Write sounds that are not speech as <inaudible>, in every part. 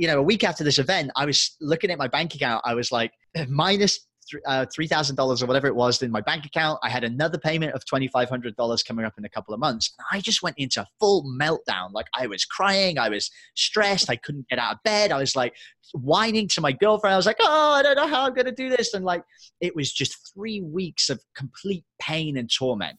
you know, a week after this event, I was looking at my bank account. I was like, minus uh, $3,000 or whatever it was in my bank account. I had another payment of $2,500 coming up in a couple of months. And I just went into full meltdown. Like I was crying. I was stressed. I couldn't get out of bed. I was like whining to my girlfriend. I was like, oh, I don't know how I'm going to do this. And like, it was just three weeks of complete pain and torment.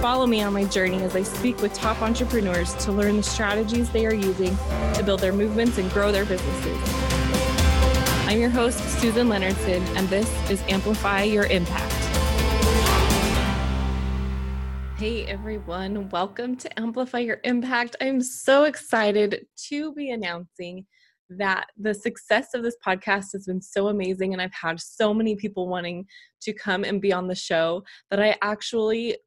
Follow me on my journey as I speak with top entrepreneurs to learn the strategies they are using to build their movements and grow their businesses. I'm your host, Susan Leonardson, and this is Amplify Your Impact. Hey everyone, welcome to Amplify Your Impact. I'm so excited to be announcing that the success of this podcast has been so amazing and I've had so many people wanting to come and be on the show that I actually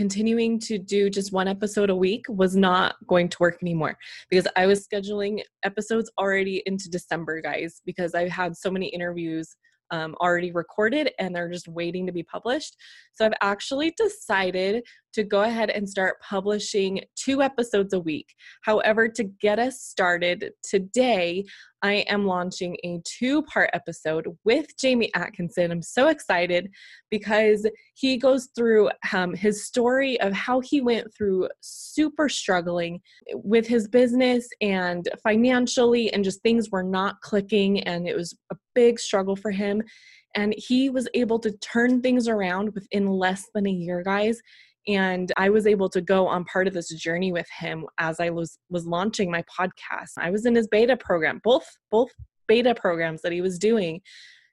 continuing to do just one episode a week was not going to work anymore because I was scheduling episodes already into December, guys, because I had so many interviews um, already recorded and they're just waiting to be published. So I've actually decided to go ahead and start publishing two episodes a week. However, to get us started today, I am launching a two part episode with Jamie Atkinson. I'm so excited because he goes through um, his story of how he went through super struggling with his business and financially, and just things were not clicking, and it was a big struggle for him. And he was able to turn things around within less than a year, guys and i was able to go on part of this journey with him as i was was launching my podcast. I was in his beta program both both beta programs that he was doing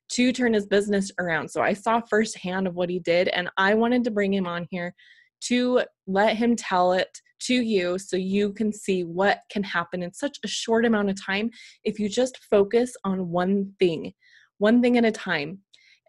to turn his business around. So i saw firsthand of what he did and i wanted to bring him on here to let him tell it to you so you can see what can happen in such a short amount of time if you just focus on one thing one thing at a time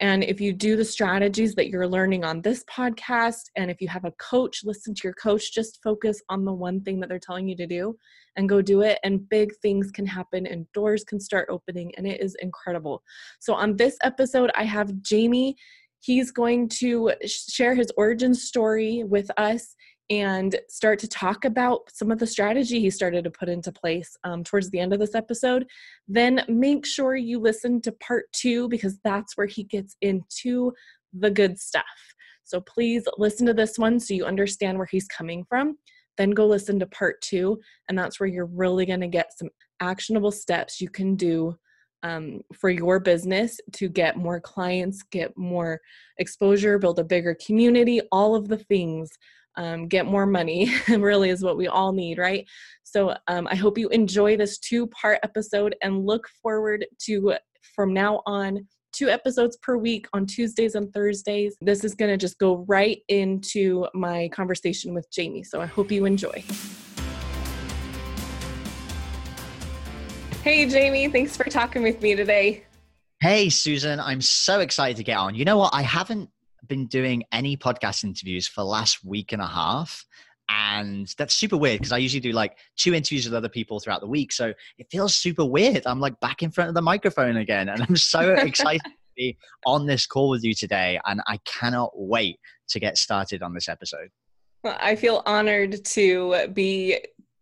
and if you do the strategies that you're learning on this podcast, and if you have a coach, listen to your coach, just focus on the one thing that they're telling you to do and go do it. And big things can happen and doors can start opening, and it is incredible. So, on this episode, I have Jamie. He's going to share his origin story with us and start to talk about some of the strategy he started to put into place um, towards the end of this episode, then make sure you listen to part two because that's where he gets into the good stuff. So please listen to this one so you understand where he's coming from. Then go listen to part two, and that's where you're really going to get some actionable steps you can do um, for your business to get more clients, get more exposure, build a bigger community, all of the things um, get more money <laughs> really is what we all need right so um, i hope you enjoy this two part episode and look forward to from now on two episodes per week on tuesdays and thursdays this is going to just go right into my conversation with jamie so i hope you enjoy hey jamie thanks for talking with me today Hey, Susan, I'm so excited to get on. You know what? I haven't been doing any podcast interviews for the last week and a half. And that's super weird because I usually do like two interviews with other people throughout the week. So it feels super weird. I'm like back in front of the microphone again. And I'm so excited <laughs> to be on this call with you today. And I cannot wait to get started on this episode. Well, I feel honored to be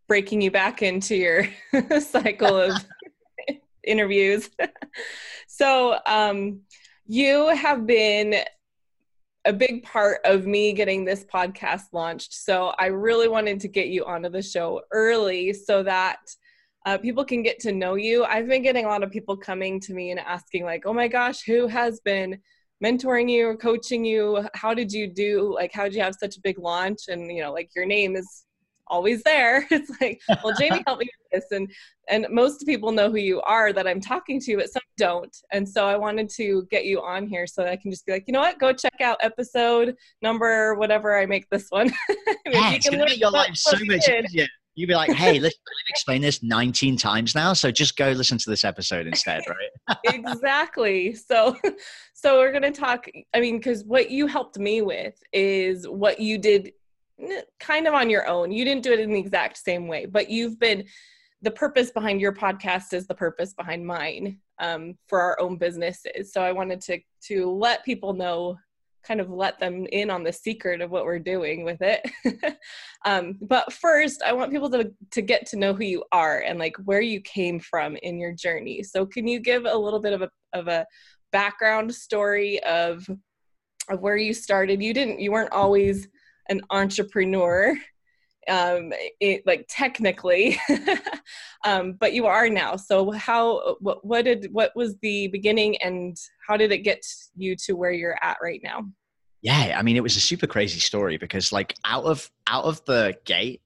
breaking you back into your <laughs> cycle of <laughs> interviews. so, um, you have been a big part of me getting this podcast launched. So I really wanted to get you onto the show early so that uh, people can get to know you. I've been getting a lot of people coming to me and asking, like, oh my gosh, who has been mentoring you or coaching you? How did you do? Like, how did you have such a big launch? And, you know, like your name is always there. <laughs> It's like, well, Jamie helped me with this. And and most people know who you are that I'm talking to, but some don't. And so I wanted to get you on here so I can just be like, you know what, go check out episode number whatever I make this one. <laughs> yeah, it's gonna make your life so much easier. You'd be like, hey, let's <laughs> explain this 19 times now, so just go listen to this episode instead, right? exactly. So, so we're gonna talk. I mean, because what you helped me with is what you did, kind of on your own. You didn't do it in the exact same way, but you've been. The purpose behind your podcast is the purpose behind mine um, for our own businesses. So I wanted to to let people know kind of let them in on the secret of what we're doing with it. <laughs> um, but first, I want people to, to get to know who you are and like where you came from in your journey. So, can you give a little bit of a, of a background story of, of where you started? You didn't, you weren't always an entrepreneur um it, like technically <laughs> um but you are now. So how what, what did what was the beginning and how did it get you to where you're at right now? Yeah i mean it was a super crazy story because like out of out of the gate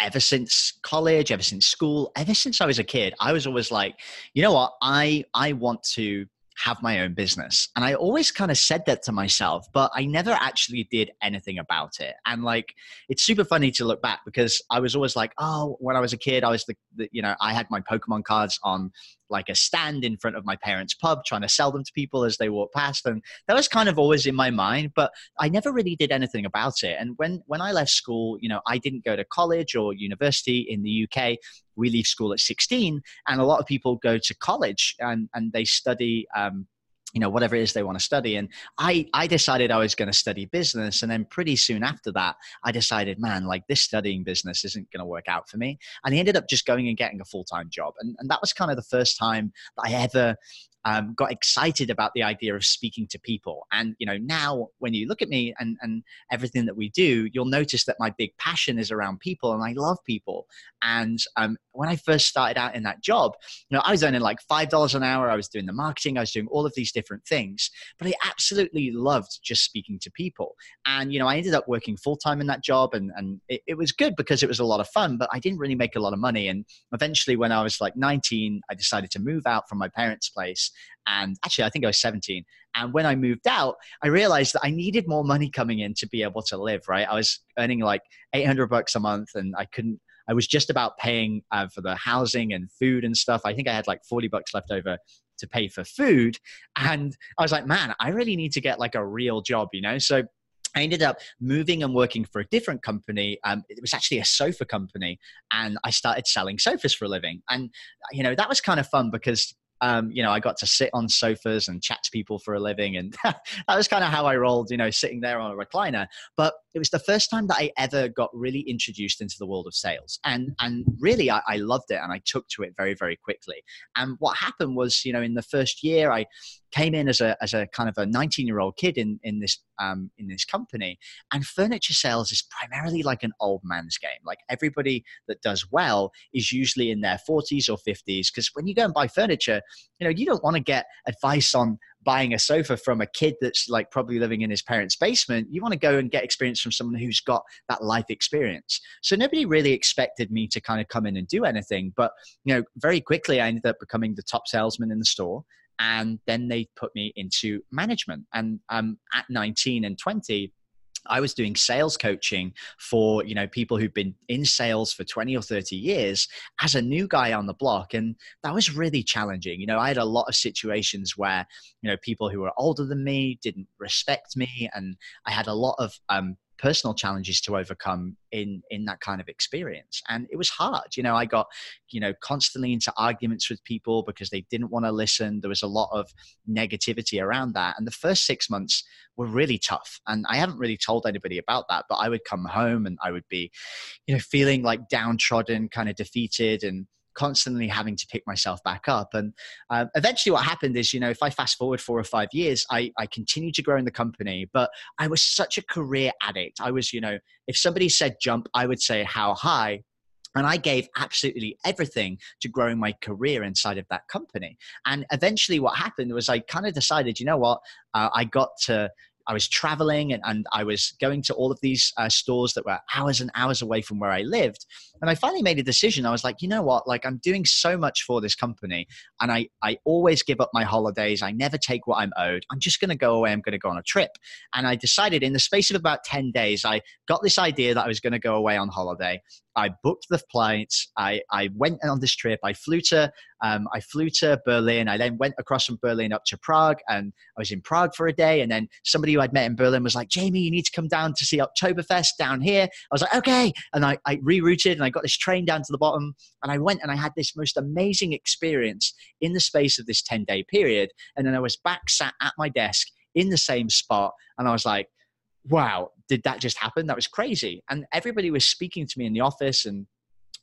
ever since college ever since school ever since i was a kid i was always like you know what? I i want to have my own business. And I always kind of said that to myself, but I never actually did anything about it. And like, it's super funny to look back because I was always like, oh, when I was a kid, I was the, the you know, I had my Pokemon cards on like a stand in front of my parents' pub trying to sell them to people as they walk past. And that was kind of always in my mind, but I never really did anything about it. And when, when I left school, you know, I didn't go to college or university in the UK. We leave school at 16, and a lot of people go to college and, and they study. Um, you know whatever it is they want to study. And i i decided i was going to study business. And then pretty soon after that i decided man like this studying business isn't going to work out for me. And i ended up just going and getting a full-time job. And, and that was kind of the first time that i ever um, got excited about the idea of speaking to people. And you know, now when you look at me and and everything that we do, you'll notice that my big passion is around people, and I love people. And um, when I first started out in that job, you know, I was earning like five dollars an hour. I was doing the marketing. I was doing all of these different things, but I absolutely loved just speaking to people. And you know, I ended up working full time in that job, and and it, it was good because it was a lot of fun. But I didn't really make a lot of money. And eventually, when I was like 19, I decided to move out from my parents' place and actually, I think I was 17. And when I moved out, I realized that I needed more money coming in to be able to live, right? I was earning like 800 bucks a month and I couldn't, I was just about paying uh, for the housing and food and stuff. I think I had like 40 bucks left over to pay for food. And I was like, man, I really need to get like a real job, you know? So I ended up moving and working for a different company. Um, it was actually a sofa company, and I started selling sofas for a living. And you know that was kind of fun because um, you know, I got to sit on sofas and chat to people for a living. And <laughs> that was kind of how I rolled, you know, sitting there on a recliner. But it was the first time that I ever got really introduced into the world of sales. And, and really, I, I loved it and I took to it very, very quickly. And what happened was, you know, in the first year, I came in as a, as a kind of a 19 year old kid in, in this, um, in this company. And furniture sales is primarily like an old man's game. Like everybody that does well is usually in their 40s or 50s. Because when you go and buy furniture, you know, you don't want to get advice on buying a sofa from a kid that's like probably living in his parents' basement. You want to go and get experience from someone who's got that life experience. So nobody really expected me to kind of come in and do anything. But, you know, very quickly I ended up becoming the top salesman in the store. And then they put me into management. And um, at 19 and 20, I was doing sales coaching for you know people who've been in sales for 20 or 30 years as a new guy on the block and that was really challenging you know I had a lot of situations where you know people who were older than me didn't respect me and I had a lot of um, personal challenges to overcome in in that kind of experience. And it was hard. You know i got you know constantly into arguments with people because they didn't want to listen. There was a lot of negativity around that. And the first 6 months were really tough. And i haven't really told anybody about that but i would come home and i would be you know feeling like downtrodden kind of defeated and constantly having to pick myself back up. And uh, eventually, what happened is, you know, if I fast forward four or five years, I, I continued to grow in the company, but I was such a career addict. I was, you know, if somebody said jump, I would say how high. And I gave absolutely everything to growing my career inside of that company. And eventually, what happened was I kind of decided, you know what, uh, I got to I was traveling and, and I was going to all of these uh, stores that were hours and hours away from where I lived. And I finally made a decision. I was like, you know what? Like, I'm doing so much for this company and I, I always give up my holidays. I never take what I'm owed. I'm just going to go away. I'm going to go on a trip. And I decided in the space of about 10 days, I got this idea that I was going to go away on holiday. I booked the flights. I, I went on this trip. I flew to um, I flew to Berlin. I then went across from Berlin up to Prague, and I was in Prague for a day. And then somebody who I'd met in Berlin was like, "Jamie, you need to come down to see Oktoberfest down here." I was like, "Okay," and I, I rerouted and I got this train down to the bottom, and I went and I had this most amazing experience in the space of this ten day period. And then I was back sat at my desk in the same spot, and I was like wow, did that just happen? That was crazy. And everybody was speaking to me in the office and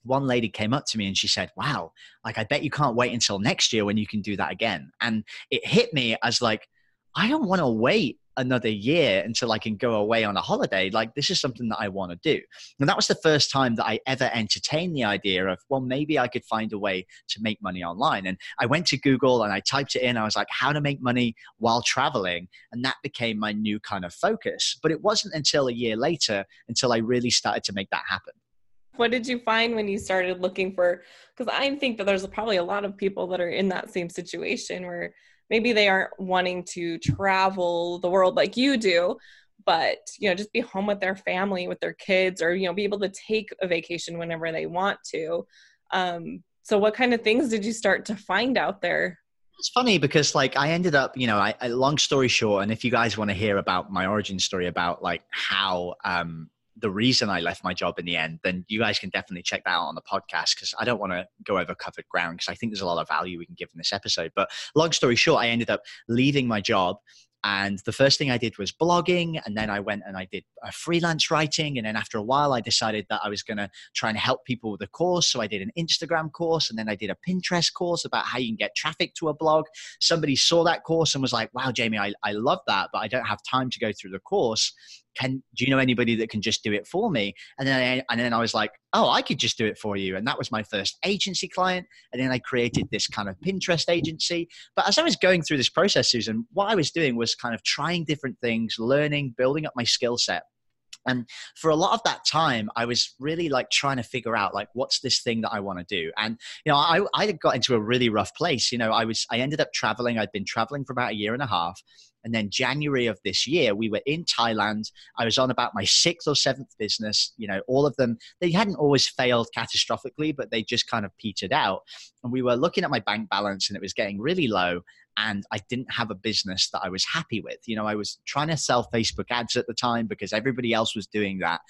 one lady came up to me and she said, Wow, like I bet you can't wait until next year when you can do that again. And it hit me as like, I don't want to wait another year until I can go away on a holiday. Like, this is something that I want to do. And that was the first time that I ever entertained the idea of, well, maybe I could find a way to make money online. And I went to Google and I typed it in. I was like, how to make money while traveling. And that became my new kind of focus. But it wasn't until a year later until I really started to make that happen what did you find when you started looking for because i think that there's probably a lot of people that are in that same situation where maybe they aren't wanting to travel the world like you do but you know just be home with their family with their kids or you know be able to take a vacation whenever they want to. Um, so what kind of things did you start to find out there? It's funny because like i ended up you know I, I long story short and if you guys want to hear about my origin story about like how um the reason I left my job in the end, then you guys can definitely check that out on the podcast because I don't want to go over covered ground because I think there's a lot of value we can give in this episode. But long story short, I ended up leaving my job and the first thing I did was blogging. And then I went and I did uh, freelance writing. And then after a while, I decided that I was going to try and help people with a course. So I did an Instagram course and then I did a Pinterest course about how you can get traffic to a blog. Somebody saw that course and was like, wow, Jamie, I, I love that, but I don't have time to go through the course can do you know anybody that can just do it for me? And then I, and then I was like oh I could just do it for you. And that was my first agency client. And then I created this kind of Pinterest agency. But as I was going through this process Susan what I was doing was kind of trying different things learning building up my skill set. And for a lot of that time i was really like trying to figure out like what's this thing that i want to do? And you know i i got into a really rough place. You know i was i ended up traveling. I'd been traveling for about a year and a half and then January of this year, we were in Thailand. I was on about my sixth or seventh business. You know, all of them, they hadn't always failed catastrophically, but they just kind of petered out. And we were looking at my bank balance and it was getting really low and I didn't have a business that I was happy with. You know, I was trying to sell Facebook ads at the time because everybody else was doing that.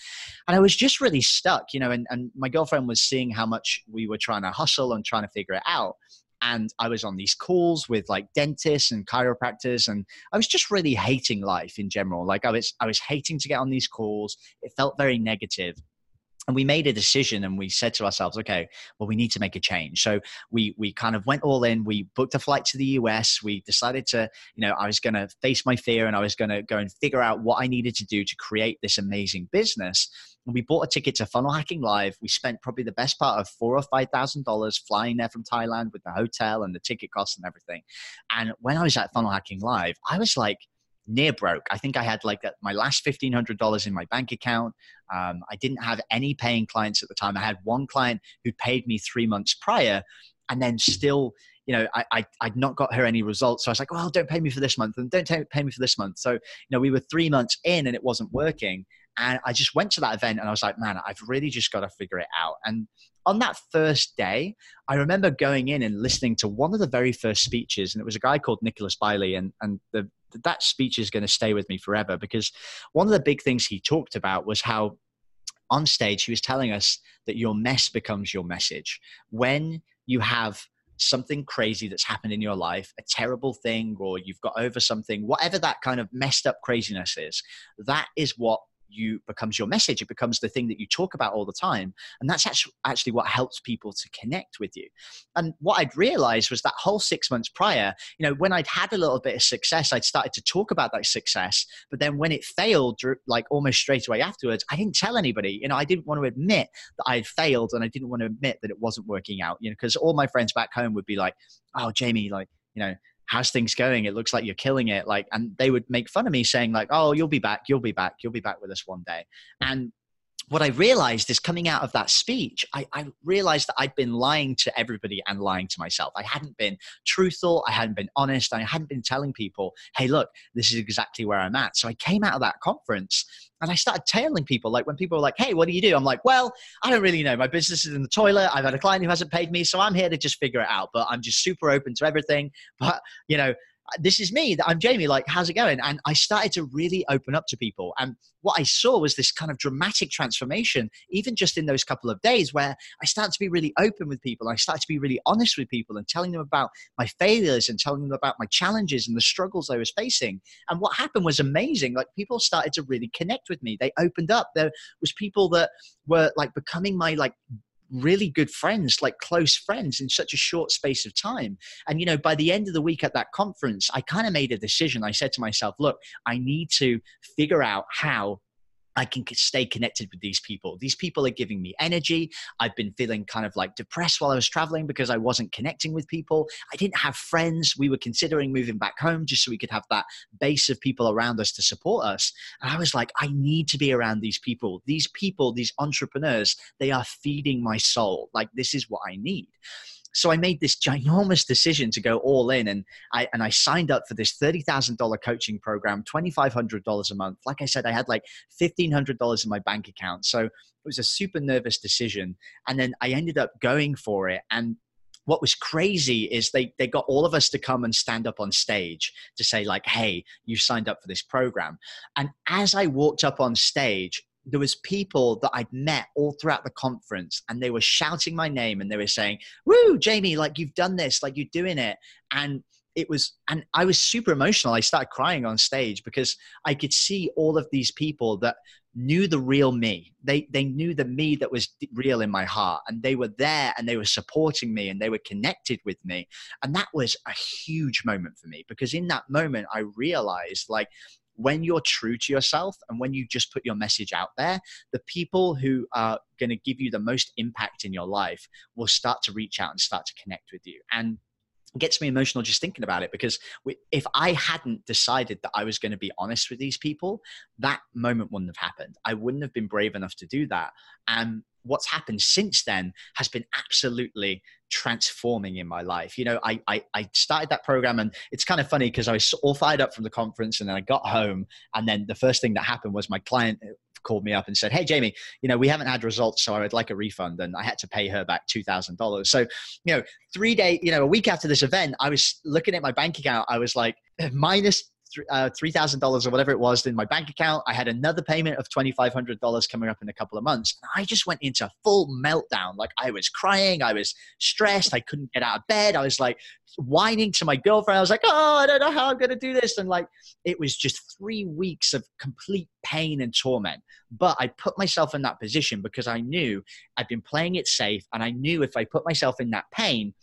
And I was just really stuck, you know, and, and my girlfriend was seeing how much we were trying to hustle and trying to figure it out and I was on these calls with like dentists and chiropractors and I was just really hating life in general. Like I was I was hating to get on these calls. It felt very negative and we made a decision and we said to ourselves okay well we need to make a change. So we we kind of went all in. We booked a flight to the us we decided to you know i was going to face my fear and i was going to go and figure out what i needed to do to create this amazing business. And we bought a ticket to funnel hacking live. We spent probably the best part of four or five thousand dollars flying there from thailand with the hotel and the ticket costs and everything. And when i was at funnel hacking live i was like near broke. I think I had like my last fifteen hundred dollars in my bank account. Um, I didn't have any paying clients at the time. I had one client who paid me three months prior, and then still, you know, I, I I'd not got her any results. So I was like, well, don't pay me for this month, and don't pay me for this month. So you know, we were three months in, and it wasn't working. And I just went to that event, and I was like, man, I've really just got to figure it out. And on that first day, I remember going in and listening to one of the very first speeches, and it was a guy called Nicholas Bailey, and and the that speech is going to stay with me forever because one of the big things he talked about was how on stage he was telling us that your mess becomes your message when you have something crazy that's happened in your life, a terrible thing, or you've got over something, whatever that kind of messed up craziness is, that is what you becomes your message. It becomes the thing that you talk about all the time. And that's actually actually what helps people to connect with you. And what i'd realized was that whole six months prior you know when i'd had a little bit of success i'd started to talk about that success. But then when it failed like almost straight away afterwards i didn't tell anybody. You know i didn't want to admit that i had failed and i didn't want to admit that it wasn't working out you know because all my friends back home would be like oh jamie like you know how's things going? It looks like you're killing it. Like, and they would make fun of me saying like, oh, you'll be back, you'll be back, you'll be back with us one day. And what I realized is coming out of that speech, I, I, realized that I'd been lying to everybody and lying to myself. I hadn't been truthful, I hadn't been honest, I hadn't been telling people, hey, look, this is exactly where I'm at. So I came out of that conference and I started telling people, like when people were like, hey, what do you do? I'm like, well, I don't really know. My business is in the toilet. I've had a client who hasn't paid me, so I'm here to just figure it out. But I'm just super open to everything. But, you know, this is me i'm jamie like how's it going? And i started to really open up to people. And what i saw was this kind of dramatic transformation even just in those couple of days where i started to be really open with people. I started to be really honest with people and telling them about my failures and telling them about my challenges and the struggles i was facing. And what happened was amazing. Like people started to really connect with me. They opened up. There was people that were like becoming my like really good friends, like close friends, in such a short space of time. And, you know, by the end of the week at that conference, I kind of made a decision. I said to myself, look, I need to figure out how I can stay connected with these people. These people are giving me energy. I've been feeling kind of like depressed while I was traveling because I wasn't connecting with people. I didn't have friends. We were considering moving back home just so we could have that base of people around us to support us. And I was like, I need to be around these people. These people, these entrepreneurs, they are feeding my soul. Like, this is what I need so I made this ginormous decision to go all in, and I and I signed up for this thirty thousand dollar coaching program, twenty five hundred dollars a month. Like I said, I had like fifteen hundred dollars in my bank account, so it was a super nervous decision. And then I ended up going for it, and what was crazy is they they got all of us to come and stand up on stage to say like hey you signed up for this program and as i walked up on stage there was people that I'd met all throughout the conference and they were shouting my name and they were saying, Woo, Jamie, like you've done this, like you're doing it. And it was, and I was super emotional. I started crying on stage because I could see all of these people that knew the real me. They, they knew the me that was real in my heart and they were there and they were supporting me and they were connected with me. And that was a huge moment for me because in that moment, I realized like when you're true to yourself and when you just put your message out there, the people who are going to give you the most impact in your life will start to reach out and start to connect with you. And gets me emotional just thinking about it because we, if I hadn't decided that I was going to be honest with these people, that moment wouldn't have happened. I wouldn't have been brave enough to do that. And what's happened since then has been absolutely transforming in my life. You know, I, I, I started that program and it's kind of funny because I was all fired up from the conference and then I got home and then the first thing that happened was my client called me up and said, Hey, Jamie, you know, we haven't had results, so I would like a refund. And I had to pay her back $2,000. So, you know, three day, you know, a week after this event, I was looking at my bank account. I was like, minus Uh, $3,000 or whatever it was in my bank account. I had another payment of $2,500 coming up in a couple of months. And I just went into full meltdown. Like I was crying. I was stressed. I couldn't get out of bed. I was like whining to my girlfriend. I was like, oh, I don't know how I'm going to do this. And like, it was just three weeks of complete pain and torment. But I put myself in that position because I knew I'd been playing it safe. And I knew if I put myself in that pain,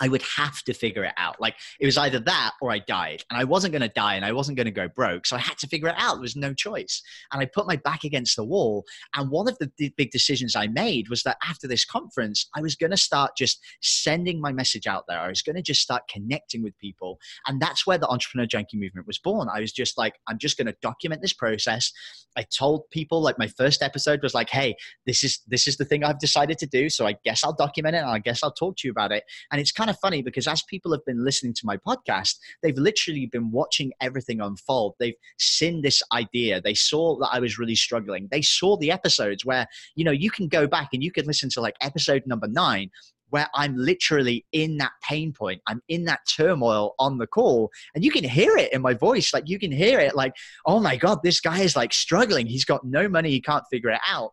I would have to figure it out. Like it was either that or I died. And I wasn't going to die and I wasn't going to go broke. So I had to figure it out. There was no choice. And I put my back against the wall. And one of the big decisions I made was that after this conference, I was going to start just sending my message out there. I was going to just start connecting with people. And that's where the Entrepreneur Junkie movement was born. I was just like, I'm just going to document this process. I told people like my first episode was like, hey, this is this is the thing I've decided to do. So I guess I'll document it and I guess I'll talk to you about it. And it's kind kind of funny because as people have been listening to my podcast, they've literally been watching everything unfold. They've seen this idea. They saw that I was really struggling. They saw the episodes where, you know, you can go back and you can listen to like episode number nine where I'm literally in that pain point. I'm in that turmoil on the call, and you can hear it in my voice. Like you can hear it, like, oh my God, this guy is like struggling. He's got no money. He can't figure it out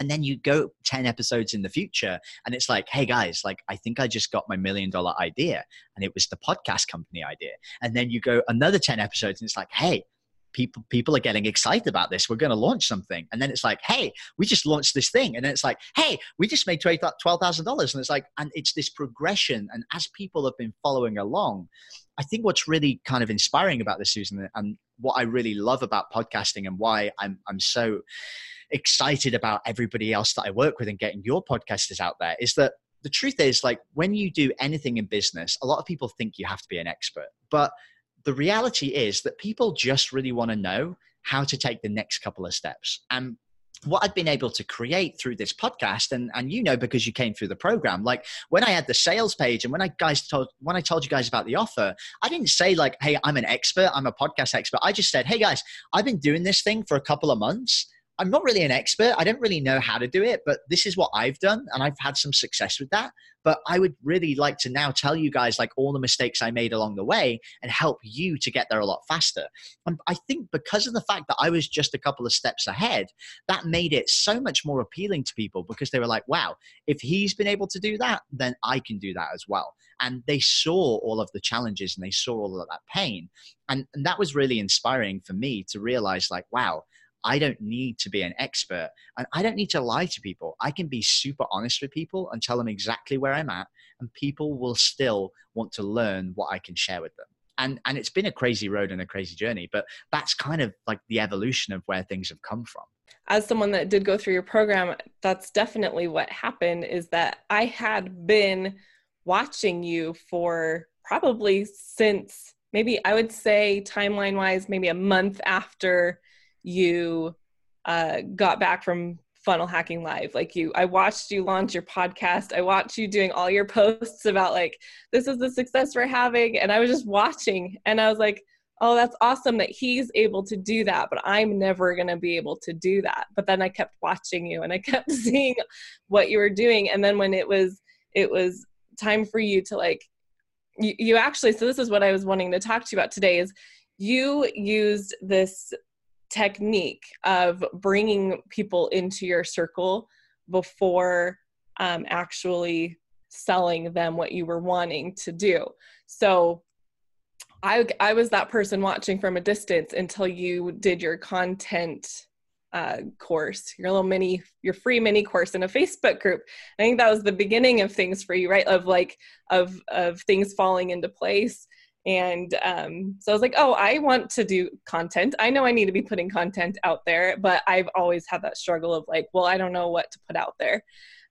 and then you go 10 episodes in the future and it's like hey guys like i think i just got my million dollar idea and it was the podcast company idea. And then you go another 10 episodes and it's like hey people people are getting excited about this we're going to launch something. And then it's like hey we just launched this thing. And then it's like hey we just made $12000 and it's like and it's this progression. And as people have been following along i think what's really kind of inspiring about this susan and what i really love about podcasting and why i'm i'm so excited about everybody else that I work with and getting your podcasters out there is that the truth is like when you do anything in business, a lot of people think you have to be an expert. But the reality is that people just really want to know how to take the next couple of steps. And what I've been able to create through this podcast, and and you know because you came through the program, like when I had the sales page and when I guys told when I told you guys about the offer, I didn't say like, hey, I'm an expert, I'm a podcast expert. I just said, hey guys, I've been doing this thing for a couple of months. I'm not really an expert. I don't really know how to do it, but this is what I've done and I've had some success with that. But I would really like to now tell you guys like all the mistakes I made along the way and help you to get there a lot faster. And I think because of the fact that I was just a couple of steps ahead, that made it so much more appealing to people because they were like, wow, if he's been able to do that, then I can do that as well. And they saw all of the challenges and they saw all of that pain. And, and that was really inspiring for me to realize like, wow, I don't need to be an expert and I don't need to lie to people. I can be super honest with people and tell them exactly where I'm at, and people will still want to learn what I can share with them. And, and it's been a crazy road and a crazy journey, but that's kind of like the evolution of where things have come from. As someone that did go through your program, that's definitely what happened is that I had been watching you for probably since maybe I would say timeline wise, maybe a month after you uh, got back from funnel hacking live. Like you i watched you launch your podcast. I watched you doing all your posts about like this is the success we're having. And i was just watching and i was like oh that's awesome that he's able to do that but i'm never going to be able to do that. But then i kept watching you and i kept <laughs> seeing what you were doing. And then when it was it was time for you to like you, you actually so this is what i was wanting to talk to you about today is you used this technique of bringing people into your circle before um, actually selling them what you were wanting to do. So I, I was that person watching from a distance until you did your content uh, course, your little mini, your free mini course in a Facebook group. I think that was the beginning of things for you, right? Of like, of, of things falling into place and um, so I was like, oh, I want to do content. I know I need to be putting content out there, but I've always had that struggle of like, well, I don't know what to put out there.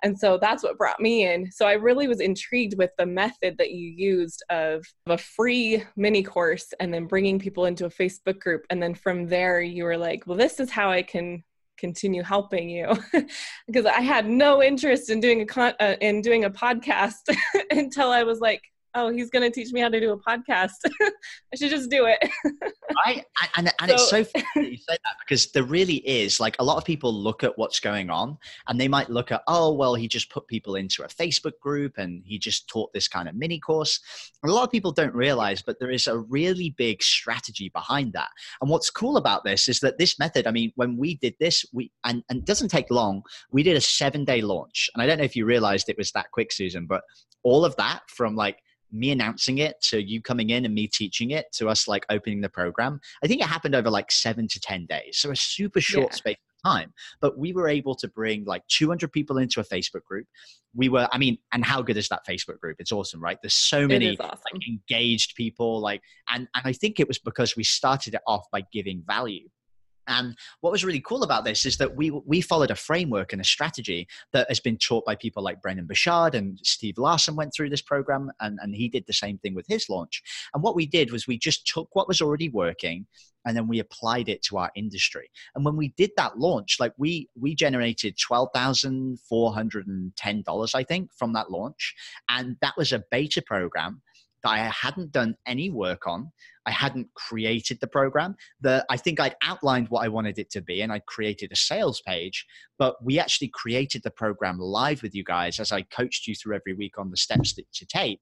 And so that's what brought me in. So I really was intrigued with the method that you used of a free mini course and then bringing people into a Facebook group. And then from there, you were like, well, this is how I can continue helping you <laughs> because I had no interest in doing a con- uh, in doing a podcast <laughs> until I was like oh, he's going to teach me how to do a podcast. <laughs> I should just do it. <laughs> right. And, and so, it's so funny that you say that because there really is like a lot of people look at what's going on and they might look at, oh, well, he just put people into a Facebook group and he just taught this kind of mini course. And a lot of people don't realize, but there is a really big strategy behind that. And what's cool about this is that this method, I mean, when we did this, we, and, and it doesn't take long, we did a seven day launch. And I don't know if you realized it was that quick, Susan, but all of that from like me announcing it to you coming in and me teaching it to us like opening the program. I think it happened over like seven to ten days. So a super short yeah. space of time. But we were able to bring like 200 people into a facebook group. We were i mean and how good is that facebook group? It's awesome right? There's so many awesome. like, engaged people like and and i think it was because we started it off by giving value and what was really cool about this is that we we followed a framework and a strategy that has been taught by people like Brendon Burchard and Steve Larsen went through this program and, and he did the same thing with his launch. And what we did was we just took what was already working and then we applied it to our industry. And when we did that launch, like we we generated twelve thousand four hundred and ten dollars, I think, from that launch. And that was a beta program that I hadn't done any work on. I hadn't created the program. The I think I'd outlined what I wanted it to be, and I'd created a sales page. But we actually created the program live with you guys as I coached you through every week on the steps that to take.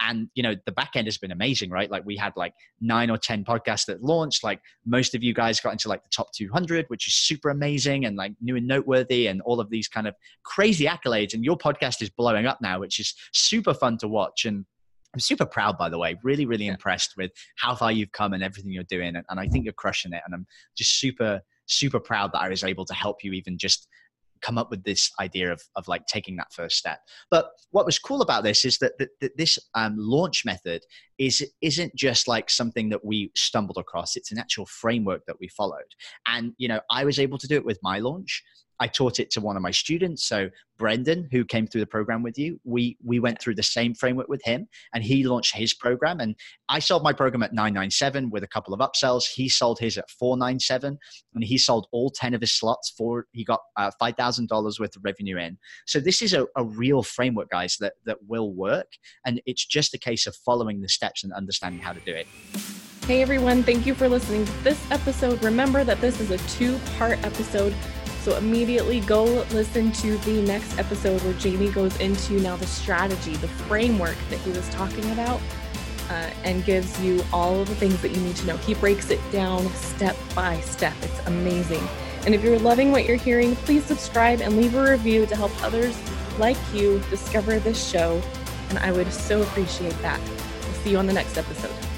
And you know, the back end has been amazing, right? Like we had like nine or ten podcasts that launched. Like most of you guys got into like the top 200, which is super amazing and like new and noteworthy, and all of these kind of crazy accolades. And your podcast is blowing up now, which is super fun to watch. And I'm super proud, by the way. Really, really yeah. impressed with how far you've come and everything you're doing. And, and I think you're crushing it. And I'm just super, super proud that I was able to help you even just come up with this idea of, of like taking that first step. But what was cool about this is that, that, that this um, launch method is isn't just like something that we stumbled across. It's an actual framework that we followed. And you know, I was able to do it with my launch. I taught it to one of my students. So Brendan, who came through the program with you, we we went through the same framework with him, and he launched his program. And I sold my program at nine nine seven with a couple of upsells. He sold his at four nine seven, and he sold all ten of his slots for he got uh, five thousand dollars worth of revenue in. So this is a, a real framework, guys, that that will work, and it's just a case of following the steps and understanding how to do it. Hey everyone, thank you for listening to this episode. Remember that this is a two part episode. So immediately go listen to the next episode where Jamie goes into now the strategy, the framework that he was talking about, uh, and gives you all of the things that you need to know. He breaks it down step by step. It's amazing. And if you're loving what you're hearing, please subscribe and leave a review to help others like you discover this show. And I would so appreciate that. See you on the next episode.